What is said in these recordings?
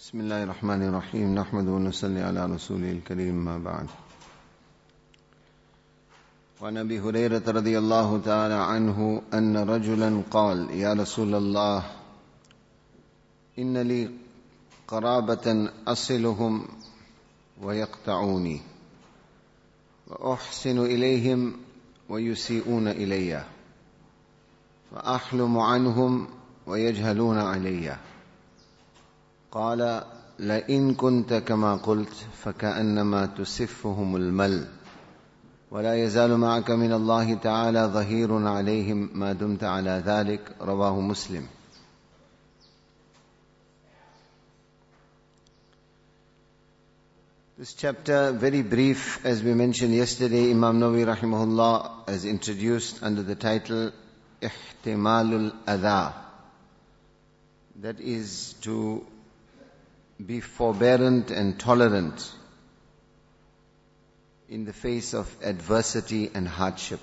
بسم الله الرحمن الرحيم نحمد ونصلي على رسوله الكريم ما بعد وعن ابي هريره رضي الله تعالى عنه ان رجلا قال يا رسول الله ان لي قرابه اصلهم ويقطعوني واحسن اليهم ويسيئون الي فاحلم عنهم ويجهلون عليّ قال لئن كنت كما قلت فكانما تسفهم المل ولا يزال معك من الله تعالى ظهير عليهم ما دمت على ذلك رواه مسلم This chapter, very brief, as we mentioned yesterday, Imam Nawawi rahimahullah has introduced under the title Ihtimalul Adha. That is to be forbearant and tolerant in the face of adversity and hardship.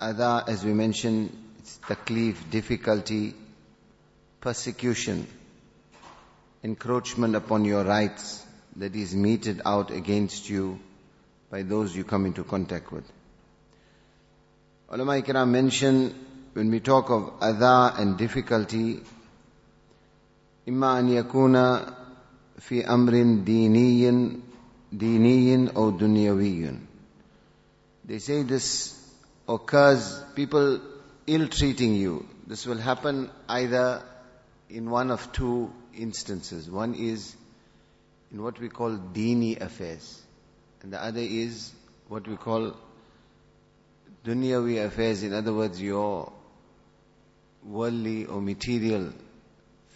Adha, as we mentioned, it's taklif, difficulty, persecution, encroachment upon your rights that is meted out against you by those you come into contact with. Ulama Ikram mention when we talk of adha and difficulty, إما أن يكون في أمر ديني ديني أو دنيوي They say this occurs, people ill-treating you. This will happen either in one of two instances. One is in what we call dini affairs. And the other is what we call dunyawi affairs. In other words, your worldly or material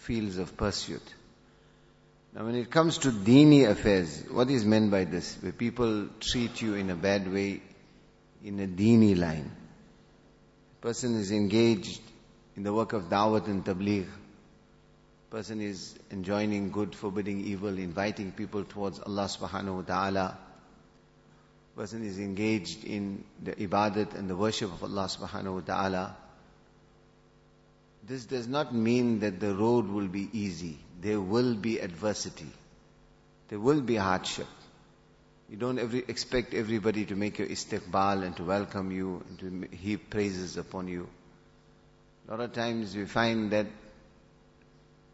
fields of pursuit. Now when it comes to dini affairs, what is meant by this? Where people treat you in a bad way in a dini line. Person is engaged in the work of da'wat and tabligh. Person is enjoining good, forbidding evil, inviting people towards Allah subhanahu wa ta'ala. Person is engaged in the ibadat and the worship of Allah subhanahu wa ta'ala. This does not mean that the road will be easy. There will be adversity. There will be hardship. You don't every, expect everybody to make your istiqbal and to welcome you and to heap praises upon you. A lot of times we find that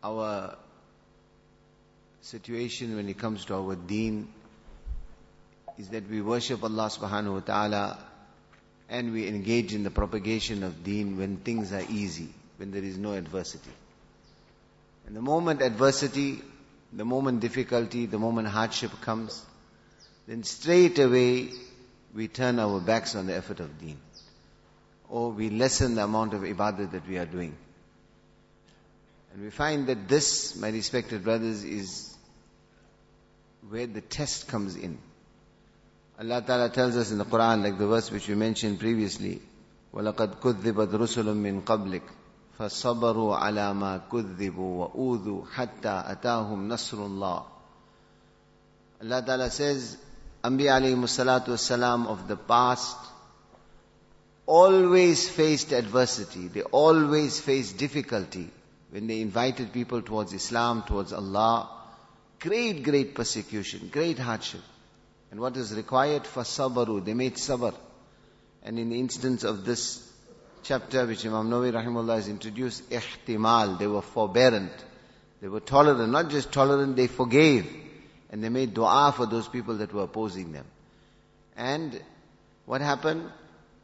our situation when it comes to our deen is that we worship Allah subhanahu wa ta'ala and we engage in the propagation of deen when things are easy when there is no adversity. And the moment adversity, the moment difficulty, the moment hardship comes, then straight away we turn our backs on the effort of deen. Or we lessen the amount of ibadah that we are doing. And we find that this, my respected brothers, is where the test comes in. Allah Ta'ala tells us in the Quran, like the verse which we mentioned previously, وَلَقَدْ كُذِّبَتْ رُسُلٌ مِّن قَبْلِكَ فصبروا على ما كذبوا وأوذوا حتى أتاهم نصر الله Allah Ta'ala says Anbiya alayhi salatu wasalam of the past always faced adversity. They always faced difficulty when they invited people towards Islam, towards Allah. Great, great persecution, great hardship. And what is required for sabaru? They made sabr. And in the instance of this chapter which Imam Nawawi rahimahullah has introduced, ihtimal, they were forbearant. They were tolerant, not just tolerant, they forgave. And they made dua for those people that were opposing them. And what happened?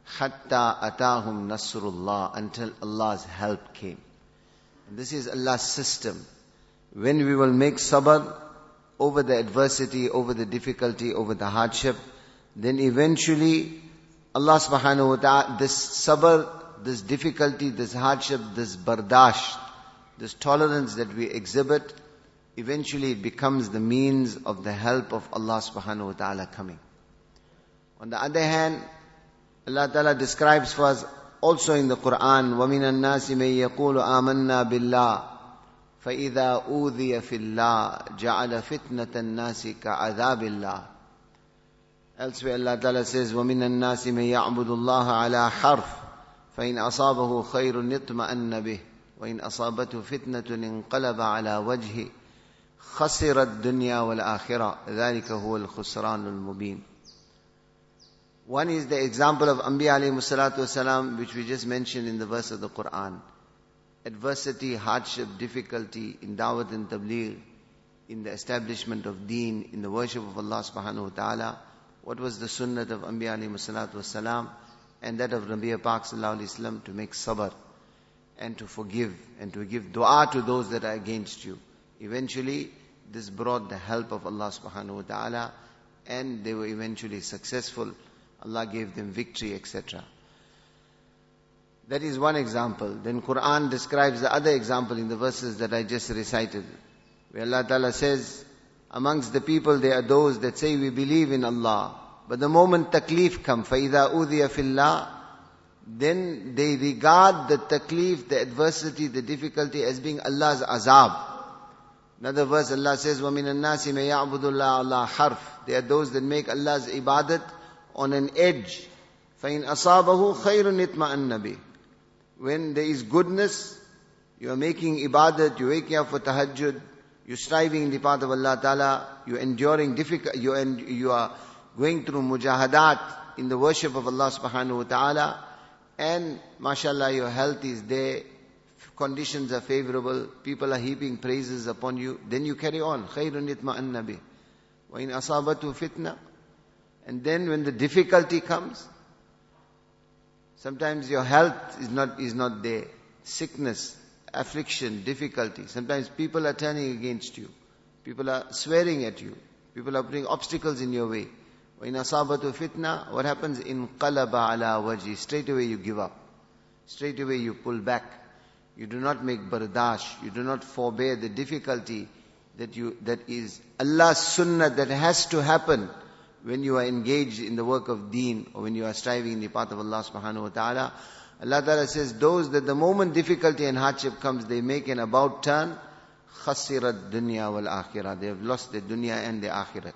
Hatta atahum nasrullah, until Allah's help came. And this is Allah's system. When we will make sabr over the adversity, over the difficulty, over the hardship, then eventually Allah subhanahu wa ta'ala, this sabr this difficulty, this hardship, this bardash, this tolerance that we exhibit, eventually it becomes the means of the help of Allah subhanahu wa ta'ala coming. On the other hand, Allah ta'ala describes for us also in the Quran, وَمِنَ النَّاسِ مَن يَقُولُ آمَنَّا بِاللَّهِ فَإِذَا أُوذِيَ فِي اللَّهِ جَعَلَ فِتْنَةَ النَّاسِ كَعَذَابِ اللَّهِ Elsewhere Allah Ta'ala says, وَمِنَ النَّاسِ مَن يَعْبُدُ اللَّهَ عَلَى حَرْفٍ فإن أصابه خير اطمأن به وإن أصابته فتنة انقلب على وجهه خسر الدنيا والآخرة ذلك هو الخسران المبين One is the example of Anbiya alayhi salatu wasalam, which we just mentioned in the verse of the Quran. Adversity, hardship, difficulty in dawat and tabligh, in the establishment of deen, in the worship of Allah subhanahu wa ta'ala. What was the sunnah of Anbiya alayhi salatu wasalam and that of Nabi Pak wasallam to make sabr and to forgive and to give dua to those that are against you. Eventually, this brought the help of Allah subhanahu wa ta'ala and they were eventually successful. Allah gave them victory, etc. That is one example. Then Quran describes the other example in the verses that I just recited. Where Allah Ta'ala says, amongst the people there are those that say we believe in Allah. But the moment taklif come, فَإِذَا أُذِيَ فِي اللَّهِ Then they regard the taklif, the adversity, the difficulty as being Allah's azab. Another verse Allah says, وَمِنَ النَّاسِ مَن يَعْبُدُ اللَّهَ عَلَى حَرْفٍ There are those that make Allah's ibadat on an edge. فَإِنْ أَصَابَهُ خَيْرٌ اطْمَأَنَّ بِهِ When there is goodness, you are making ibadat, you're waking up for tahajjud, you're striving in the path of Allah Ta'ala, you're enduring difficult, you, and you are going through mujahadat in the worship of Allah Subhanahu Wa Ta'ala, and mashallah your health is there, conditions are favorable, people are heaping praises upon you, then you carry on. خَيْرٌ اطْمَأَنَّ بِهِ وَإِنْ أَصَابَتُ فِتْنَةٌ and then when the difficulty comes, sometimes your health is not, is not there. Sickness, affliction, difficulty. Sometimes people are turning against you. People are swearing at you. People are putting obstacles in your way. In asabatu fitna, what happens? In qalaba ala waji. Straight away you give up. Straight away you pull back. You do not make bardash. You do not forbear the difficulty that you, that is Allah's sunnah that has to happen when you are engaged in the work of deen or when you are striving in the path of Allah subhanahu wa ta'ala. Allah ta'ala says, those that the moment difficulty and hardship comes, they make an about turn, خسرت dunya wal akhirah. They have lost the dunya and the akhirat.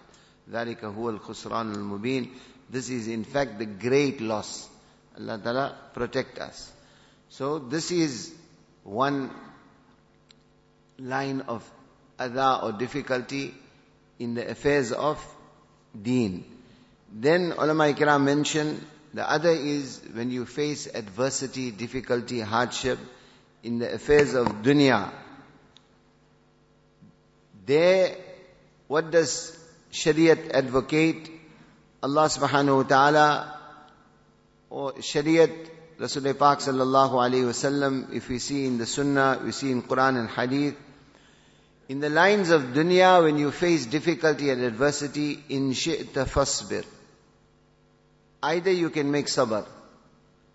ذلك هو الخسران المبين. This is in fact the great loss. Allah Ta'ala protect us. So this is one line of adha or difficulty in the affairs of deen. Then ulama ikram mention the other is when you face adversity, difficulty, hardship in the affairs of dunya. There, what does Shariat advocate? Allah subhanahu wa ta'ala or Shariat Rasulullah Pak sallallahu alayhi wasallam, if we see in the Sunnah, we see in Quran and Hadith, in the lines of dunya, when you face difficulty and adversity, in shi'ta fasbir. Either you can make sabr,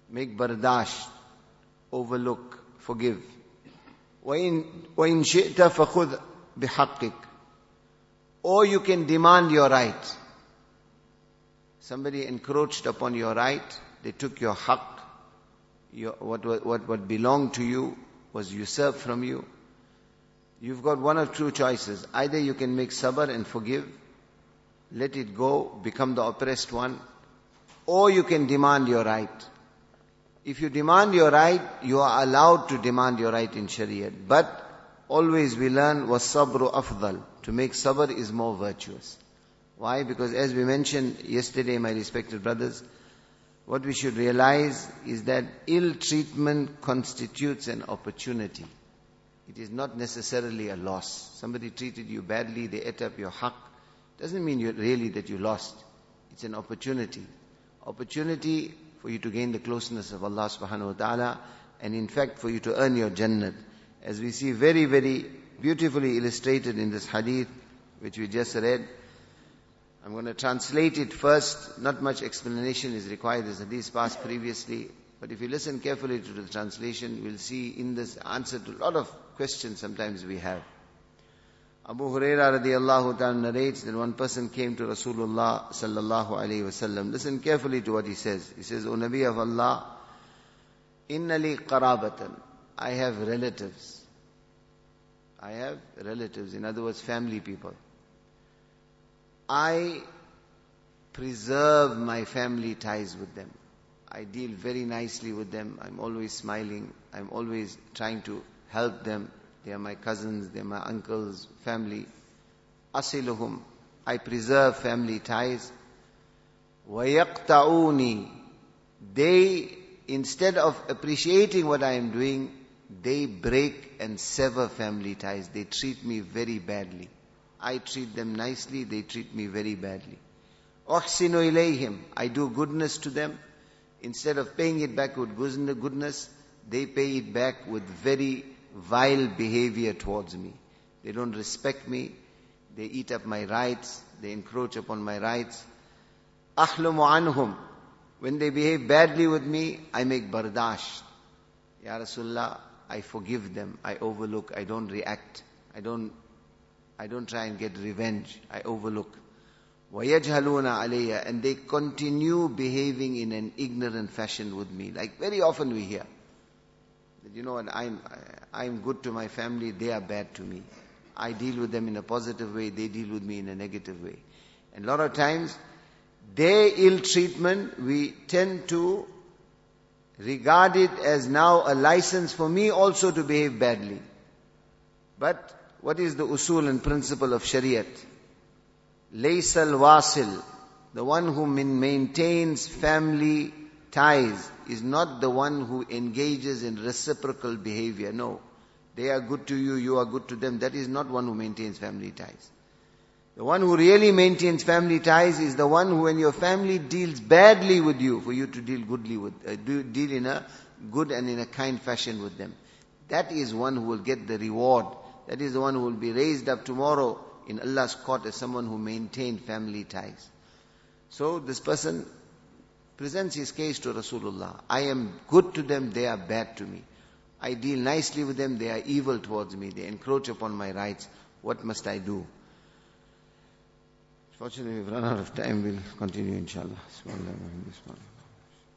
make bardash, overlook, forgive. وَإِن شِئْتَ فَخُذْ بِحَقِّكَ Or you can demand your right. Somebody encroached upon your right, they took your haqq, your, what, what, what belonged to you was usurped from you. You've got one of two choices. Either you can make sabr and forgive, let it go, become the oppressed one, or you can demand your right. If you demand your right, you are allowed to demand your right in Shariah. But always we learn was sabru afdal. To make sabr is more virtuous. Why? Because as we mentioned yesterday, my respected brothers, what we should realize is that ill treatment constitutes an opportunity. It is not necessarily a loss. Somebody treated you badly, they ate up your haqq. Doesn't mean really that you lost. It's an opportunity. Opportunity for you to gain the closeness of Allah subhanahu wa ta'ala and in fact for you to earn your Jannah. As we see very, very beautifully illustrated in this hadith which we just read. I'm going to translate it first. Not much explanation is required. This hadith passed previously. But if you listen carefully to the translation, will see in this answer to a lot of questions sometimes we have. Abu Huraira radiallahu ta'ala narrates that one person came to Rasulullah sallallahu alayhi wasallam. Listen carefully to what he says. He says, O Nabi of Allah, innali qarabatan. I have relatives. I have relatives, in other words, family people. I preserve my family ties with them. I deal very nicely with them. I'm always smiling. I'm always trying to help them. They are my cousins, they are my uncles, family. asiluhum. I preserve family ties. وَيَقْطَعُونِي They, instead of appreciating what I am doing, they break and sever family ties. They treat me very badly. I treat them nicely, they treat me very badly. Uhsinu إليهم I do goodness to them. Instead of paying it back with goodness, they pay it back with very vile behavior towards me. They don't respect me. They eat up my rights. They encroach upon my rights. أحلم anhum. When they behave badly with me, I make bardash. Ya Rasulullah, I forgive them. I overlook. I don't react. I don't, I don't try and get revenge. I overlook. وَيَجْهَلُونَ عَلَيَّ And they continue behaving in an ignorant fashion with me. Like very often we hear. That you know what, I'm, I'm good to my family, they are bad to me. I deal with them in a positive way, they deal with me in a negative way. And a lot of times, their ill treatment, we tend to regard it as now a license for me also to behave badly. But what is the usul and principle of Shariat? Laysal wasil, the one who maintains family ties is not the one who engages in reciprocal behavior. No. They are good to you, you are good to them. That is not one who maintains family ties. The one who really maintains family ties is the one who when your family deals badly with you, for you to deal goodly with, uh, deal in a good and in a kind fashion with them. That is one who will get the reward. That is the one who will be raised up tomorrow in Allah's court as someone who maintained family ties. So this person presents his case to Rasulullah. I am good to them, they are bad to me. I deal nicely with them, they are evil towards me, they encroach upon my rights. What must I do? Fortunately, we've run out of time. We'll continue inshallah.